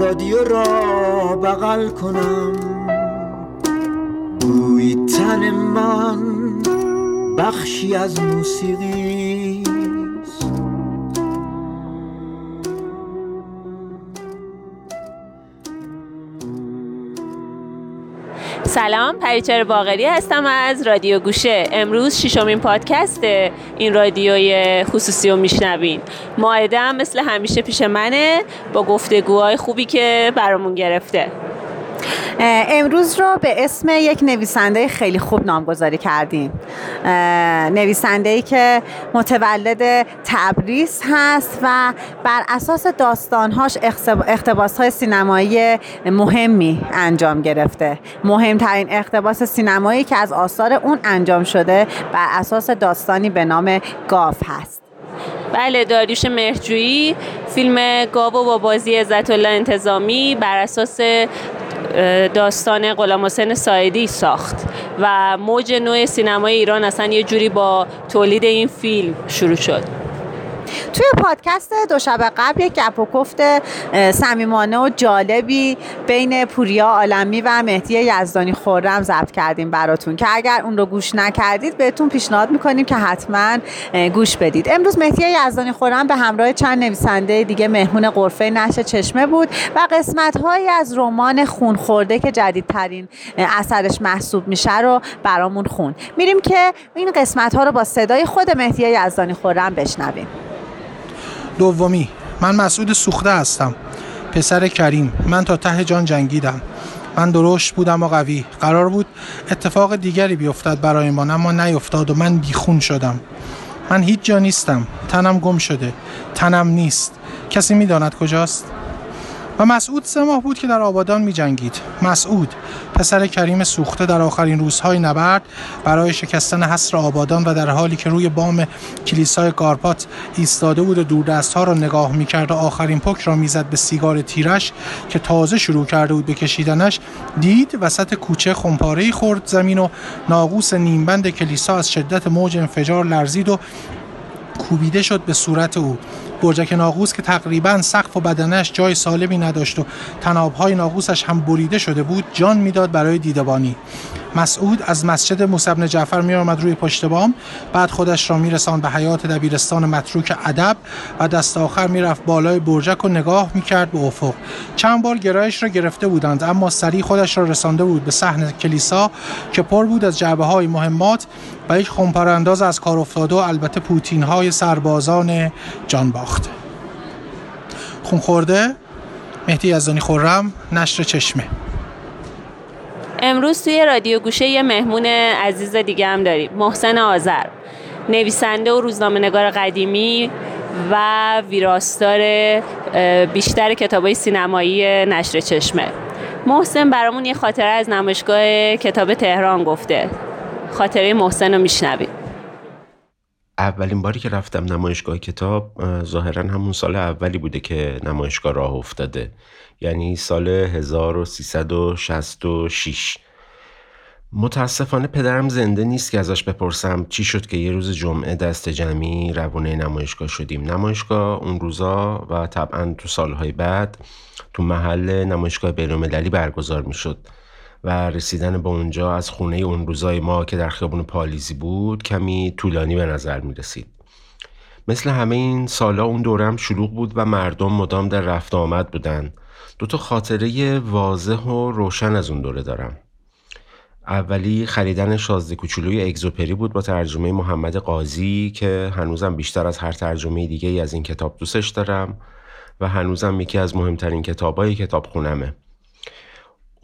رادیو را بغل کنم. بوی تن من بخشی از موسیقی. سلام پریچر باغری هستم از رادیو گوشه. امروز ششمین پادکست این رادیوی خصوصی رو میشنوین. ماعده مثل همیشه پیش منه با گفتگوهای خوبی که برامون گرفته. امروز رو به اسم یک نویسنده خیلی خوب نامگذاری کردیم. نویسنده ای که متولد تبریز هست و بر اساس داستانهاش اقتباس های سینمایی مهمی انجام گرفته. مهمترین اقتباس سینمایی که از آثار اون انجام شده بر اساس داستانی به نام گاف هست. بله داریوش مهرجویی فیلم گاو با بازی عزت الله انتظامی بر اساس داستان غلام حسین سایدی ساخت و موج نوع سینمای ایران اصلا یه جوری با تولید این فیلم شروع شد. توی پادکست دو شب قبل یک گپ و گفت صمیمانه و جالبی بین پوریا عالمی و مهدی یزدانی خورم ضبط کردیم براتون که اگر اون رو گوش نکردید بهتون پیشنهاد می‌کنیم که حتما گوش بدید. امروز مهدی یزدانی خورم به همراه چند نویسنده دیگه مهمون قرفه نشر چشمه بود و قسمت هایی از رمان خون خورده که جدیدترین اثرش محسوب میشه رو برامون خون. میریم که این قسمت ها رو با صدای خود مهدی یزدانی خورم بشنویم. دومی من مسعود سوخته هستم. پسر کریم من تا ته جان جنگیدم. من درشت بودم و قوی. قرار بود اتفاق دیگری بیفتد برای من اما نیفتاد و من بیخون شدم. من هیچ جا نیستم. تنم گم شده. تنم نیست. کسی می‌داند کجاست؟ مسعود سه ماه بود که در آبادان می جنگید مسعود پسر کریم سوخته در آخرین روزهای نبرد برای شکستن حصر آبادان و در حالی که روی بام کلیسای گارپات ایستاده بود و دوردست ها را نگاه می کرد و آخرین پک را می‌زد به سیگار تیرش که تازه شروع کرده بود به کشیدنش دید وسط کوچه خمپاره خورد زمین و ناقوس نیمبند کلیسا از شدت موج انفجار لرزید و کوبیده شد به صورت او. برجک ناقوس که تقریبا سقف و بدنش جای سالمی نداشت و تنابهای ناقوسش هم بریده شده بود جان می‌داد برای دیدبانی. مسعود از مسجد موسی بن جعفر می آمد روی پشت بام. بعد خودش را میرساند به حیات دبیرستان متروک ادب و دست آخر می‌رفت بالای برجک و نگاه می‌کرد به افق. چند بار گرایش را گرفته بودند اما سریع خودش را رسانده بود به صحن کلیسا که پر بود از جعبه های مهمات و یک خمپارانداز از کار افتاده و البته پوتین های سربازان جان باخته خون خورده مهدی یزدانی خورم نشر چشمه. امروز توی رادیو گوشه یه مهمون عزیز دیگه هم داریم محسن آذر نویسنده و روزنامه نگار قدیمی و ویراستار بیشتر کتابای سینمایی نشر چشمه. محسن برامون یه خاطره از نمایشگاه کتاب تهران گفته. خاطره محسن رو میشنویم اولین باری که رفتم نمایشگاه کتاب ظاهرا همون سال اولی بوده که نمایشگاه راه افتاده. یعنی سال 1366 متاسفانه پدرم زنده نیست که ازش بپرسم چی شد که یه روز جمعه دست جمعی روانه نمایشگاه شدیم. نمایشگاه اون روزا و طبعا تو سالهای بعد تو محل نمایشگاه بینالمللی برگزار می‌شد. و رسیدن به اونجا از خونه اون روزای ما که در خیابون پالیزی بود کمی طولانی به نظر می رسید. مثل همه این سالا اون دورم شلوغ بود و مردم مدام در رفت آمد بودن. دو تا خاطره واضح و روشن از اون دوره دارم. اولی خریدن شازده کوچولوی اگزوپری بود با ترجمه محمد قاضی که هنوزم بیشتر از هر ترجمه دیگه از این کتاب دوستش دارم و هنوزم یکی از مهمترین کتابای کتاب خونمه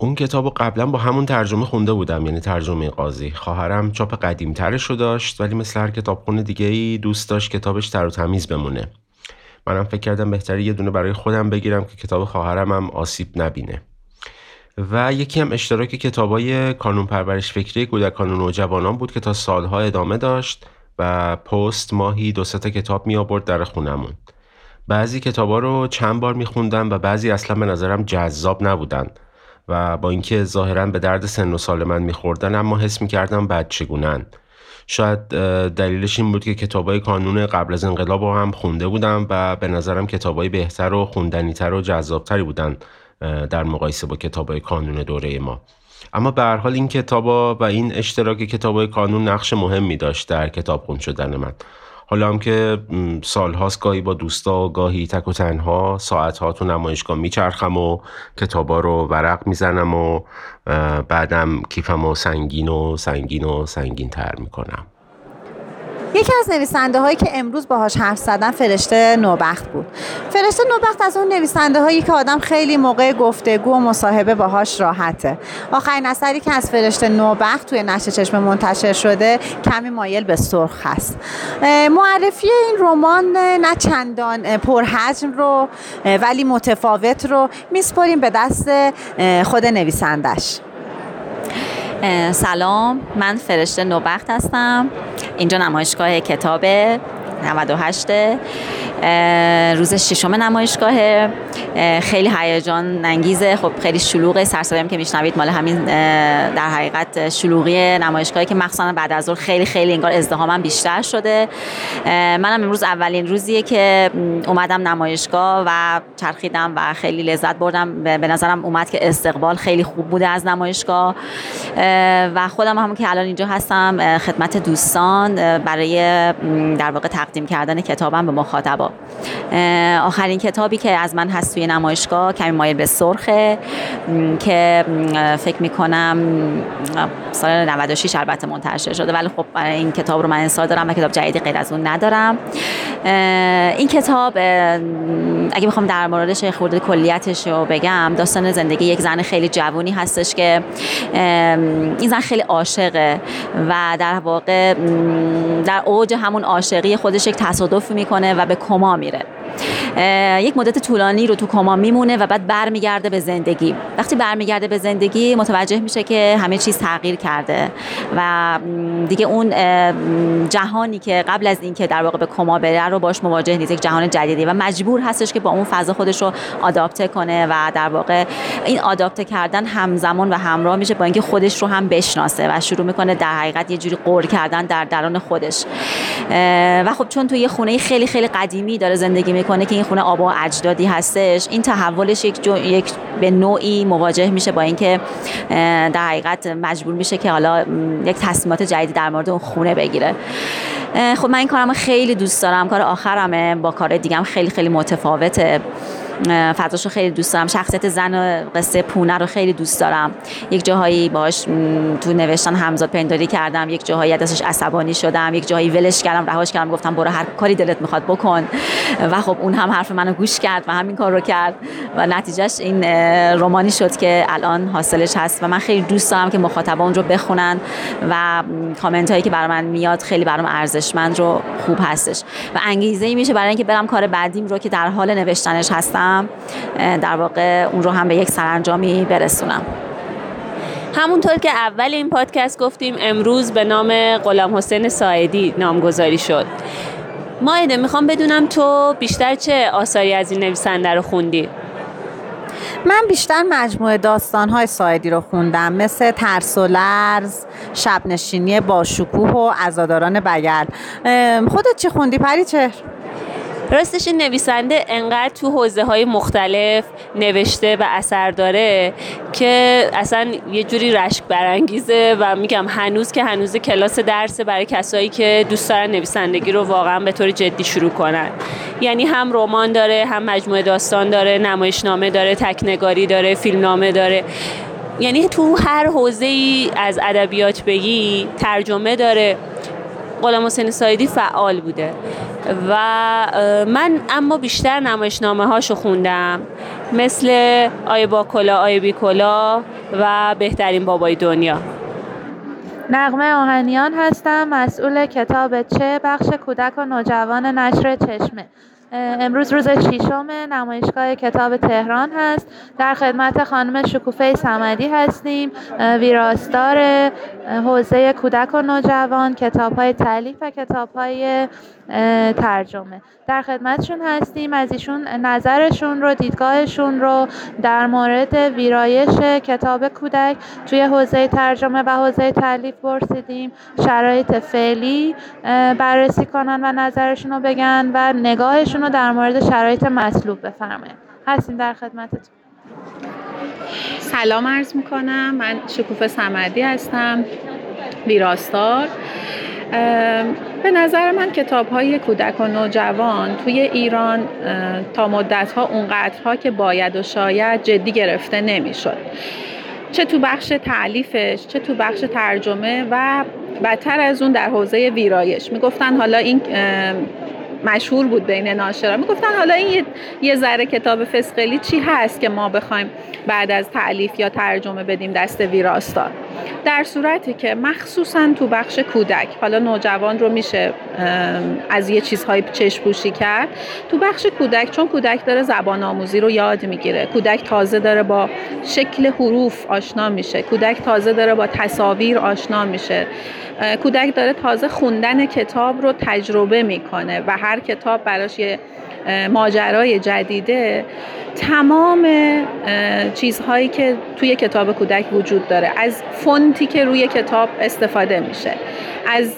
اون کتاب رو قبلا با همون ترجمه خونده بودم یعنی ترجمه قاضی. خواهرم چاپ قدیم ترش رو داشت ولی مثل هر کتابخونه دیگه ای دوست داشت کتابش تر و تمیز بمونه. منم فکر کردم بهتره یه دونه برای خودم بگیرم که کتاب خواهرم هم آسیب نبینه. و یکی هم اشتراک کتابای کانون پرورش فکری کودکان و نوجوانان بود که تا سالها ادامه داشت و پست ماهی دو تا کتاب می آورد در خونمون. بعضی کتابا رو چند بار میخوندم و بعضی اصلا به نظرم جذاب نبودن. و با اینکه ظاهرا به درد سن و سال من میخوردن اما حس می‌کردم بچگونن شاید دلیلش این بود که کتابای کانون قبل از انقلاب رو هم خونده بودم و به نظرم کتابای بهتر و خوندنیتر و جذابتری بودن در مقایسه با کتابای کانون دوره ما. اما به هر حال این کتابا و این اشتراک کتابای کانون نقش مهمی داشت در کتاب خون شدن من. حالا هم که سالهاست گاهی با دوستا و گاهی تک و تنها ساعتها تو نمایشگاه میچرخم و کتابا رو ورق می‌زنم و بعدم کیفم و سنگین و سنگین و سنگین تر می‌کنم. یکی از نویسنده هایی که امروز باهاش حرف زدن فرشته نوبخت بود. فرشته نوبخت از اون نویسنده هایی که آدم خیلی موقع گفتگو و مصاحبه باهاش راحته. آخرین اثری که از فرشته نوبخت توی نشر چشم منتشر شده کمی مایل به سرخ هست. معرفی این رمان نه چندان پرحجم رو ولی متفاوت رو میسپریم به دست خود نویسندش. سلام. من فرشته نوبخت هستم. اینجا نمایشگاه کتاب 98 روز ششم نمایشگاه خیلی هیجان انگیزه. خب خیلی شلوغه. سرصدایی که میشنوید مال همین در حقیقت شلوغی نمایشگاهی که مخصوصا بعد از ظهر خیلی خیلی انگار ازدهامم بیشتر شده. منم امروز اولین روزیه که اومدم نمایشگاه و چرخیدم و خیلی لذت بردم. به نظرم اومد که استقبال خیلی خوب بوده از نمایشگاه. و خودم هم که الان اینجا هستم خدمت دوستان برای در واقع تقدیم کردن کتابم به مخاطبا. آخرین کتابی که از من هست توی نمایشگاه کمی مایل به سرخه که فکر می‌کنم سال 96 البته منتشر شده ولی خب این کتاب رو من انصار دارم و کتاب جدیدی غیر از اون ندارم. این کتاب اگه بخوام در موردش خورده کلیتش رو بگم داستان زندگی یک زن خیلی جوونی هستش که این زن خیلی عاشقه و در واقع در اوج همون عاشقی خودش یک تصادف می‌کنه و به کما میره. یک مدت طولانی رو تو کما میمونه و بعد برمیگرده به زندگی. وقتی برمیگرده به زندگی متوجه میشه که همه چیز تغییر کرده و دیگه اون جهانی که قبل از اینکه در واقع به کما بره رو باش مواجه نیست یک جهان جدیدی و مجبور هستش که با اون فضا خودش رو آداپته کنه و در واقع این آداپته کردن همزمان و همراه میشه با اینکه خودش رو هم بشناسه و شروع می‌کنه در حقیقت یه جوری قور کردن در درون خودش. و خب چون تو یه خونه خیلی خیلی قدیمی داره زندگی می‌کنه که این خونه آبا اجدادی هستش این تحولش یک, جو، یک به نوعی مواجه میشه با اینکه در حقیقت مجبور میشه که حالا یک تصمیمات جدیدی در مورد اون خونه بگیره. خب من این کارم خیلی دوست دارم کار آخرمه با کار دیگم خیلی خیلی متفاوته. فضاش رو خیلی دوست دارم. شخصیت زن و قصه پونه رو خیلی دوست دارم. یک جاهایی باش تو نوشتن همزاد پنداری کردم. یک جاهایی دستش عصبانی شدم. یک جایی ولش کردم رهاش کردم. گفتم برو هر کاری دلت می‌خواد بکن. و خب اون هم حرف منو گوش کرد و همین کار رو کرد. و نتیجهش این رومانی شد که الان حاصلش هست. و من خیلی دوست دارم که مخاطبا اون رو بخونن. و کامنت هایی که برای من میاد خیلی برام ارزشمند رو خوب هستش. و انگیزه ای میشه برای اینکه برم کار بعدیم رو که در حال نوشتنش هستم. در واقع اون رو هم به یک سرانجامی برسونم همونطور که اول این پادکست گفتیم امروز به نام غلام حسین ساعدی نامگذاری شد مایده می‌خوام بدونم تو بیشتر چه آثاری از این نویسنده رو خوندی؟ من بیشتر مجموعه داستانهای سایدی رو خوندم مثل ترس و لرز شبنشینی با شکوه و ازاداران بگل خودت چی خوندی پریچه؟ راستش این نویسنده انقدر تو حوزه های مختلف نوشته و اثر داره که اصلا یه جوری رشک برانگیزه و میگم هنوز که هنوز کلاس درس برای کسایی که دوست دارن نویسندگی رو واقعا به طور جدی شروع کنن. یعنی هم رمان داره هم مجموعه داستان داره نمایشنامه داره تکنگاری داره فیلمنامه داره. یعنی تو هر حوزه ای از ادبیات بگی ترجمه داره. غلام حسین سایدی فعال بوده. و من اما بیشتر نمایشنامه هاشو خوندم. مثل آی با کلا آی بی کلا و بهترین بابای دنیا. نقمه آهنیان هستم مسئول کتاب چه بخش کودک و نوجوان نشر چشمه. امروز روز ششم نمایشگاه کتاب تهران هست. در خدمت خانم شکوفه سمدی هستیم ویراستار حوزه کودک و نوجوان کتاب های تعلیف و کتاب های ترجمه. در خدمتشون هستیم. از ایشون نظرشون رو دیدگاهشون رو در مورد ویرایش کتاب کودک توی حوزه ترجمه و حوزه تعلیف پرسیدیم. شرایط فعلی بررسی کنن و نظرشون رو بگن و نگاهشون رو در مورد شرایط مطلوب بفرمایید. هستیم در خدمتتون. سلام عرض می‌کنم. من شکوفه سمدی هستم. ویراستار. به نظر من کتاب های کودک و نوجوان توی ایران تا مدت ها اونقدرها که باید و شاید جدی گرفته نمی‌شد. چه تو بخش تعلیفش چه تو بخش ترجمه و بدتر از اون در حوزه ویرایش. می‌گفتن حالا این مشهور بود بین ناشرا. می‌گفتن حالا این یه ذره کتاب فسقلی چی هست که ما بخوایم بعد از تعلیف یا ترجمه بدیم دست ویراستار؟ در صورتی که مخصوصا تو بخش کودک حالا نوجوان رو میشه از یه چیزهای چشپوشی کرد. تو بخش کودک چون کودک داره زبان آموزی رو یاد می‌گیره. کودک تازه داره با شکل حروف آشنا میشه. کودک تازه داره با تصاویر آشنا میشه. کودک داره تازه خوندن کتاب رو تجربه می‌کنه و هر کتاب براش یه ماجرای جدیده تمام چیزهایی که توی کتاب کودک وجود داره از فونتی که روی کتاب استفاده میشه از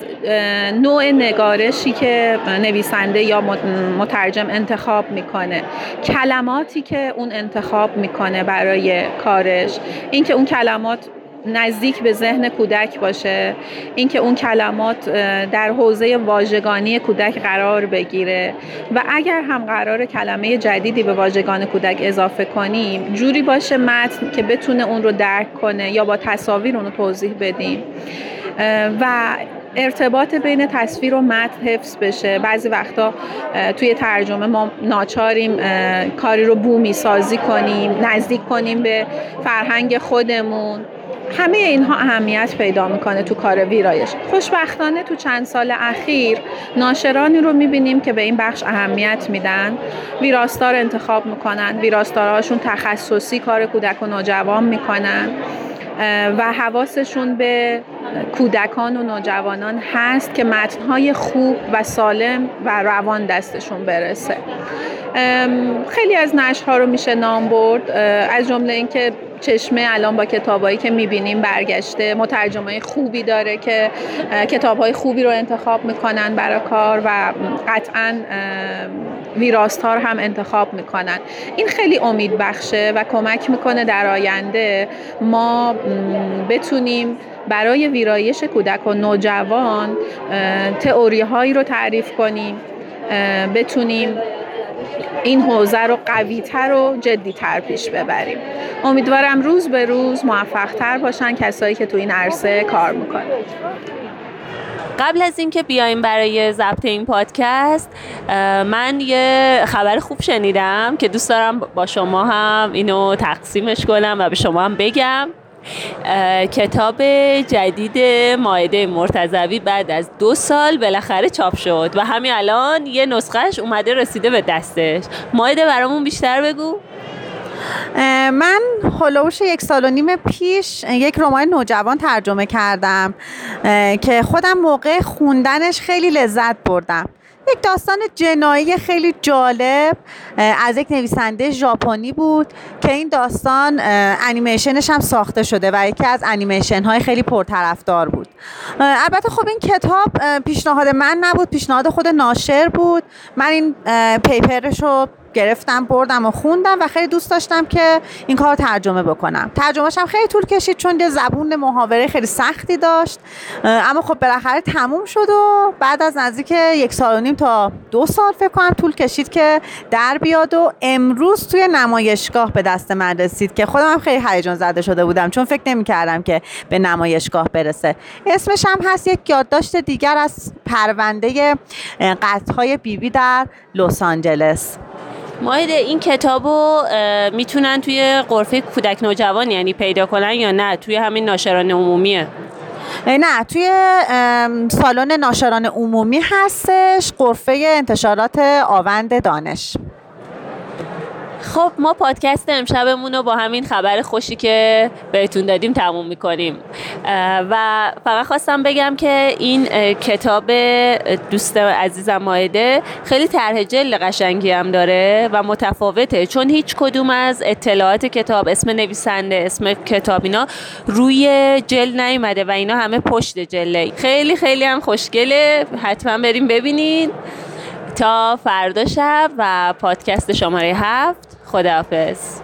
نوع نگارشی که نویسنده یا مترجم انتخاب می‌کنه کلماتی که اون انتخاب می‌کنه برای کارش اینکه اون کلمات نزدیک به ذهن کودک باشه. اینکه اون کلمات در حوزه واژگانی کودک قرار بگیره. و اگر هم قرار کلمه جدیدی به واژگان کودک اضافه کنیم جوری باشه متن که بتونه اون رو درک کنه یا با تصاویر اون رو توضیح بدیم. و ارتباط بین تصویر و متن حفظ بشه. بعضی وقتا توی ترجمه ما ناچاریم کاری رو بومی سازی کنیم نزدیک کنیم به فرهنگ خودمون. همه اینها اهمیت پیدا می‌کنه تو کار ویرایش. خوشبختانه تو چند سال اخیر ناشرانی رو می‌بینیم که به این بخش اهمیت میدن. ویراستار انتخاب می‌کنن ویراستارهاشون تخصصی کار کودک و نوجوان می‌کنن. و حواسشون به کودکان و نوجوانان هست که متنهای خوب و سالم و روان دستشون برسه. خیلی از نشرها رو میشه نام برد. از جمله اینکه چشمه الان با کتابایی که می‌بینیم برگشته. مترجمای خوبی داره که کتابهای خوبی رو انتخاب می‌کنن برای کار و قطعا ویراستار هم انتخاب می‌کنن. این خیلی امید بخشه و کمک می‌کنه در آینده ما بتونیم برای ویرایش کودک و نوجوان تئوری هایی رو تعریف کنیم بتونیم این حوزه رو قویتر و جدیتر پیش ببریم. امیدوارم روز به روز موفقتر باشن کسایی که تو این عرصه کار می‌کنن. قبل از اینکه بیایم برای ضبط این پادکست من یه خبر خوب شنیدم که دوست دارم با شما هم اینو تقسیمش کنم و به شما هم بگم. کتاب جدید مایده مرتضوی بعد از دو سال بالاخره چاپ شد و همین الان یه نسخهش اومده رسیده به دستش. مایده برامون بیشتر بگو. من هلوش یک سال و نیم پیش یک رمان نوجوان ترجمه کردم که خودم موقع خوندنش خیلی لذت بردم. یک داستان جنایی خیلی جالب از یک نویسنده ژاپنی بود که این داستان انیمیشنش هم ساخته شده و یکی از انیمیشن های خیلی پرطرفدار بود. البته خب این کتاب پیشنهاد من نبود پیشنهاد خود ناشر بود. من این پیپرش رو گرفتم بردم و خوندم و خیلی دوست داشتم که این کار ترجمه بکنم. ترجمهش هم خیلی طول کشید چون یه زبون محاوره خیلی سختی داشت. اما خب بالاخره تموم شد و بعد از نزدیک یک سال و نیم تا دو سال فکر کنم طول کشید که در بیاد و امروز توی نمایشگاه به دست من رسید که خودم هم خیلی هیجان زده شده بودم چون فکر نمی کردم که به نمایشگاه برسه. اسمش هم هست یک یادداشت دیگر از پرونده قتل‌های بیبی در لس آنجلس. ماهد این کتاب رو می‌تونن توی قرفه کودک نوجوان یعنی پیدا کنن یا نه؟ توی همین ناشران عمومیه. نه توی سالن ناشران عمومی هستش قرفه انتشارات آوند دانش. خب ما پادکست امشبمون رو با همین خبر خوشی که بهتون دادیم تموم می‌کنیم. و فقط خواستم بگم که این کتاب دوست عزیزم مایده خیلی طرح جل قشنگی هم داره و متفاوته. چون هیچ کدوم از اطلاعات کتاب اسم نویسنده اسم کتاب اینا روی جل نیومده و اینا همه پشت جله خیلی خیلی هم خوشگله. حتما بریم ببینید تا فردا شب و پادکست شماره هفت. خداحافظ.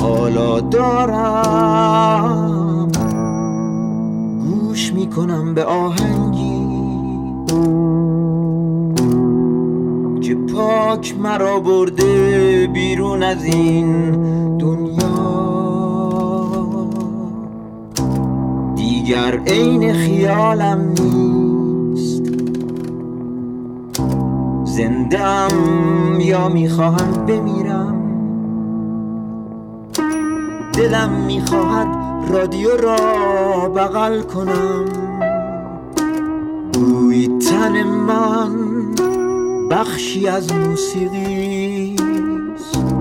حالا دارم. گوش می‌کنم به آهنگی. که پاک مرا برده بیرون از این دیگر عین خیالم نیست. زندم یا می‌خواهم بمیرم؟ دلم می‌خواهد رادیو را بغل کنم. بوی تن من بخشی از موسیقی است.